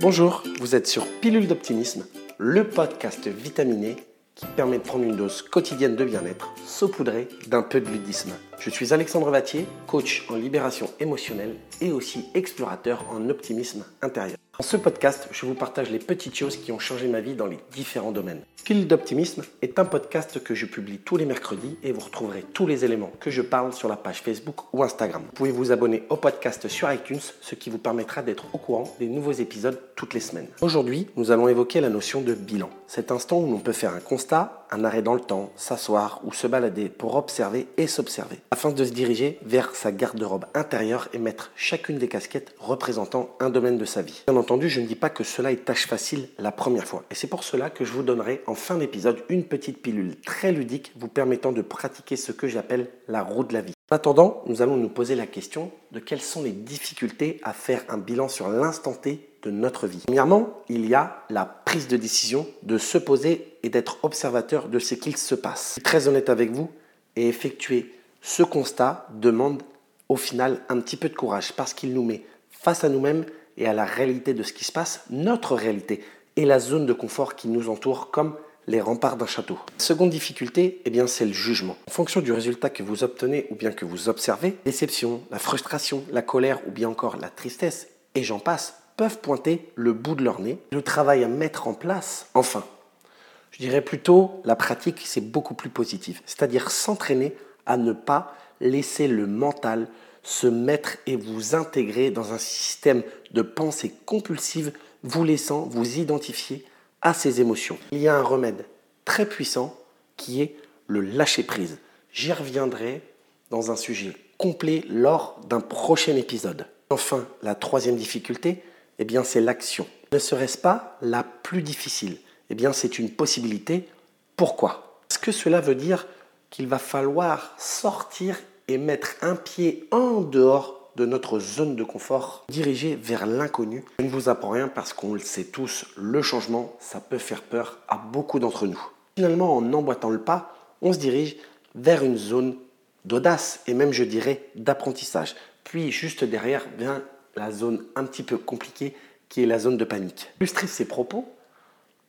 Bonjour, vous êtes sur Pilule d'optimisme, le podcast vitaminé qui permet de prendre une dose quotidienne de bien-être saupoudrée d'un peu de ludisme. Je suis Alexandre Vatier, coach en libération émotionnelle et aussi explorateur en optimisme intérieur. Dans ce podcast, je vous partage les petites choses qui ont changé ma vie dans les différents domaines. Pile d'optimisme est un podcast que je publie tous les mercredis et vous retrouverez tous les éléments que je parle sur la page Facebook ou Instagram. Vous pouvez vous abonner au podcast sur iTunes, ce qui vous permettra d'être au courant des nouveaux épisodes toutes les semaines. Aujourd'hui, nous allons évoquer la notion de bilan. Cet instant où l'on peut faire un constat, un arrêt dans le temps, s'asseoir ou se balader pour observer et s'observer, afin de se diriger vers sa garde-robe intérieure et mettre chacune des casquettes représentant un domaine de sa vie. Bien entendu, je ne dis pas que cela est tâche facile la première fois, et c'est pour cela que je vous donnerai en fin d'épisode une petite pilule très ludique vous permettant de pratiquer ce que j'appelle la roue de la vie. En attendant, nous allons nous poser la question de quelles sont les difficultés à faire un bilan sur l'instant T de notre vie. Premièrement, il y a la prise de décision de se poser et d'être observateur de ce qu'il se passe. Très honnête avec vous, et effectuer ce constat demande au final un petit peu de courage parce qu'il nous met face à nous-mêmes et à la réalité de ce qui se passe, notre réalité et la zone de confort qui nous entoure comme les remparts d'un château. Seconde difficulté, eh bien, c'est le jugement. En fonction du résultat que vous obtenez ou bien que vous observez, déception, la frustration, la colère ou bien encore la tristesse, et j'en passe, peuvent pointer le bout de leur nez. Le travail à mettre en place, enfin, je dirais plutôt la pratique, c'est beaucoup plus positif. C'est-à-dire s'entraîner à ne pas laisser le mental se mettre et vous intégrer dans un système de pensée compulsive, vous laissant vous identifier à ces émotions. Il y a un remède très puissant qui est le lâcher-prise. J'y reviendrai dans un sujet complet lors d'un prochain épisode. Enfin, la troisième difficulté, eh c'est l'action. Ne serait-ce pas la plus difficile? Eh bien, c'est une possibilité. Pourquoi? Est-ce que cela veut dire qu'il va falloir sortir et mettre un pied en dehors de notre zone de confort, diriger vers l'inconnu. Je ne vous apprends rien parce qu'on le sait tous, le changement, ça peut faire peur à beaucoup d'entre nous. Finalement, en emboîtant le pas, on se dirige vers une zone d'audace et même, je dirais, d'apprentissage. Puis, juste derrière, vient la zone un petit peu compliquée qui est la zone de panique. Pour illustrer ces propos,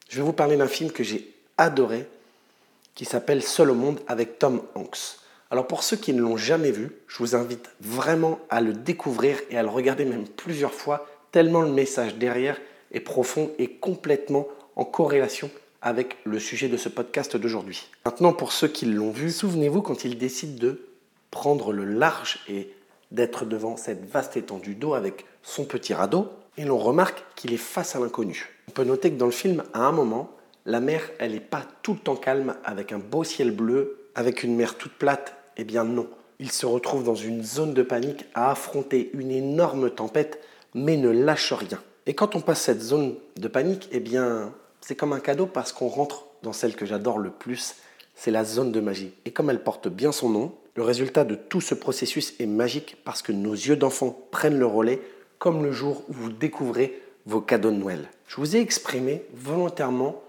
je vais vous parler d'un film que j'ai adoré qui s'appelle Seul au monde avec Tom Hanks. Alors pour ceux qui ne l'ont jamais vu, je vous invite vraiment à le découvrir et à le regarder même plusieurs fois, tellement le message derrière est profond et complètement en corrélation avec le sujet de ce podcast d'aujourd'hui. Maintenant, pour ceux qui l'ont vu, souvenez-vous quand il décide de prendre le large et d'être devant cette vaste étendue d'eau avec son petit radeau, et l'on remarque qu'il est face à l'inconnu. On peut noter que dans le film, à un moment, la mer, elle n'est pas tout le temps calme avec un beau ciel bleu, avec une mer toute plate. Eh bien non. Il se retrouve dans une zone de panique à affronter une énorme tempête, mais ne lâche rien. Et quand on passe cette zone de panique, eh bien, c'est comme un cadeau parce qu'on rentre dans celle que j'adore le plus, c'est la zone de magie. Et comme elle porte bien son nom, le résultat de tout ce processus est magique parce que nos yeux d'enfant prennent le relais, comme le jour où vous découvrez vos cadeaux de Noël. Je vous ai exprimé volontairement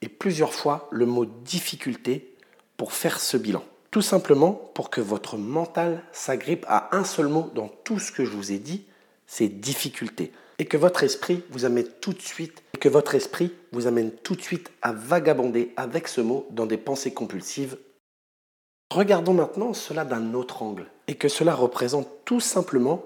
et plusieurs fois le mot difficulté pour faire ce bilan. Tout simplement pour que votre mental s'agrippe à un seul mot dans tout ce que je vous ai dit, c'est difficulté. Et que votre esprit vous amène tout de suite, que votre esprit vous amène tout de suite à vagabonder avec ce mot dans des pensées compulsives. Regardons maintenant cela d'un autre angle et que cela représente tout simplement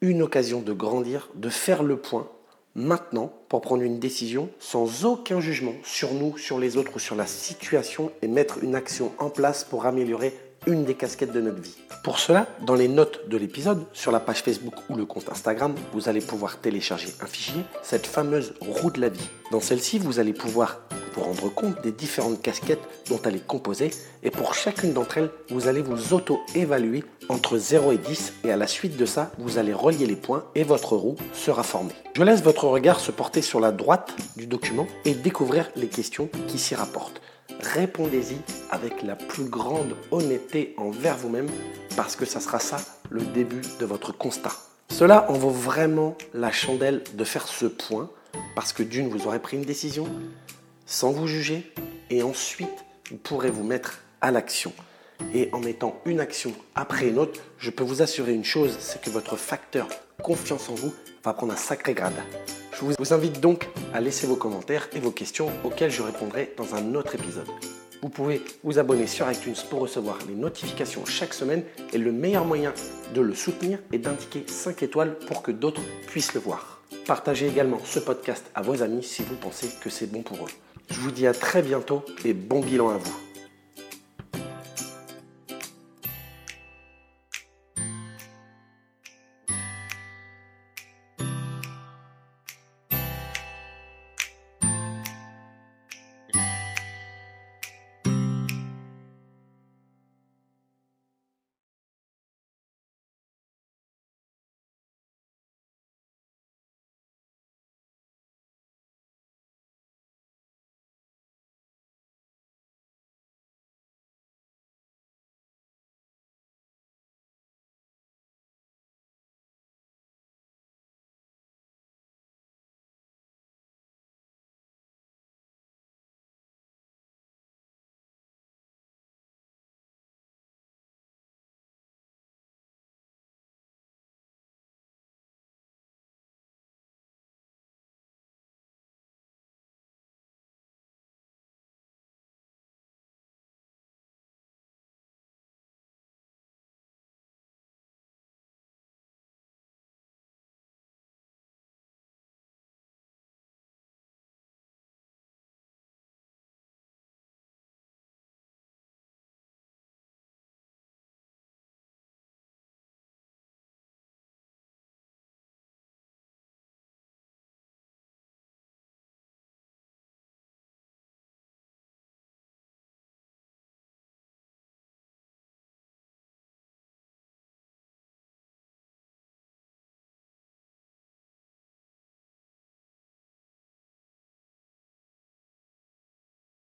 une occasion de grandir, de faire le point maintenant pour prendre une décision sans aucun jugement sur nous, sur les autres ou sur la situation et mettre une action en place pour améliorer une des casquettes de notre vie. Pour cela, dans les notes de l'épisode, sur la page Facebook ou le compte Instagram, vous allez pouvoir télécharger un fichier, cette fameuse roue de la vie. Dans celle-ci, vous allez pouvoir vous rendre compte des différentes casquettes dont elle est composée et pour chacune d'entre elles, vous allez vous auto-évaluer entre 0 et 10 et à la suite de ça, vous allez relier les points et votre roue sera formée. Je laisse votre regard se porter sur la droite du document et découvrir les questions qui s'y rapportent. Répondez-y avec la plus grande honnêteté envers vous-même parce que ça sera ça le début de votre constat. Cela en vaut vraiment la chandelle de faire ce point parce que d'une, vous aurez pris une décision sans vous juger et ensuite, vous pourrez vous mettre à l'action. Et en mettant une action après une autre, je peux vous assurer une chose, c'est que votre facteur confiance en vous va prendre un sacré grade. Je vous invite donc à laisser vos commentaires et vos questions auxquelles je répondrai dans un autre épisode. Vous pouvez vous abonner sur iTunes pour recevoir les notifications chaque semaine et le meilleur moyen de le soutenir est d'indiquer 5 étoiles pour que d'autres puissent le voir. Partagez également ce podcast à vos amis si vous pensez que c'est bon pour eux. Je vous dis à très bientôt et bon bilan à vous.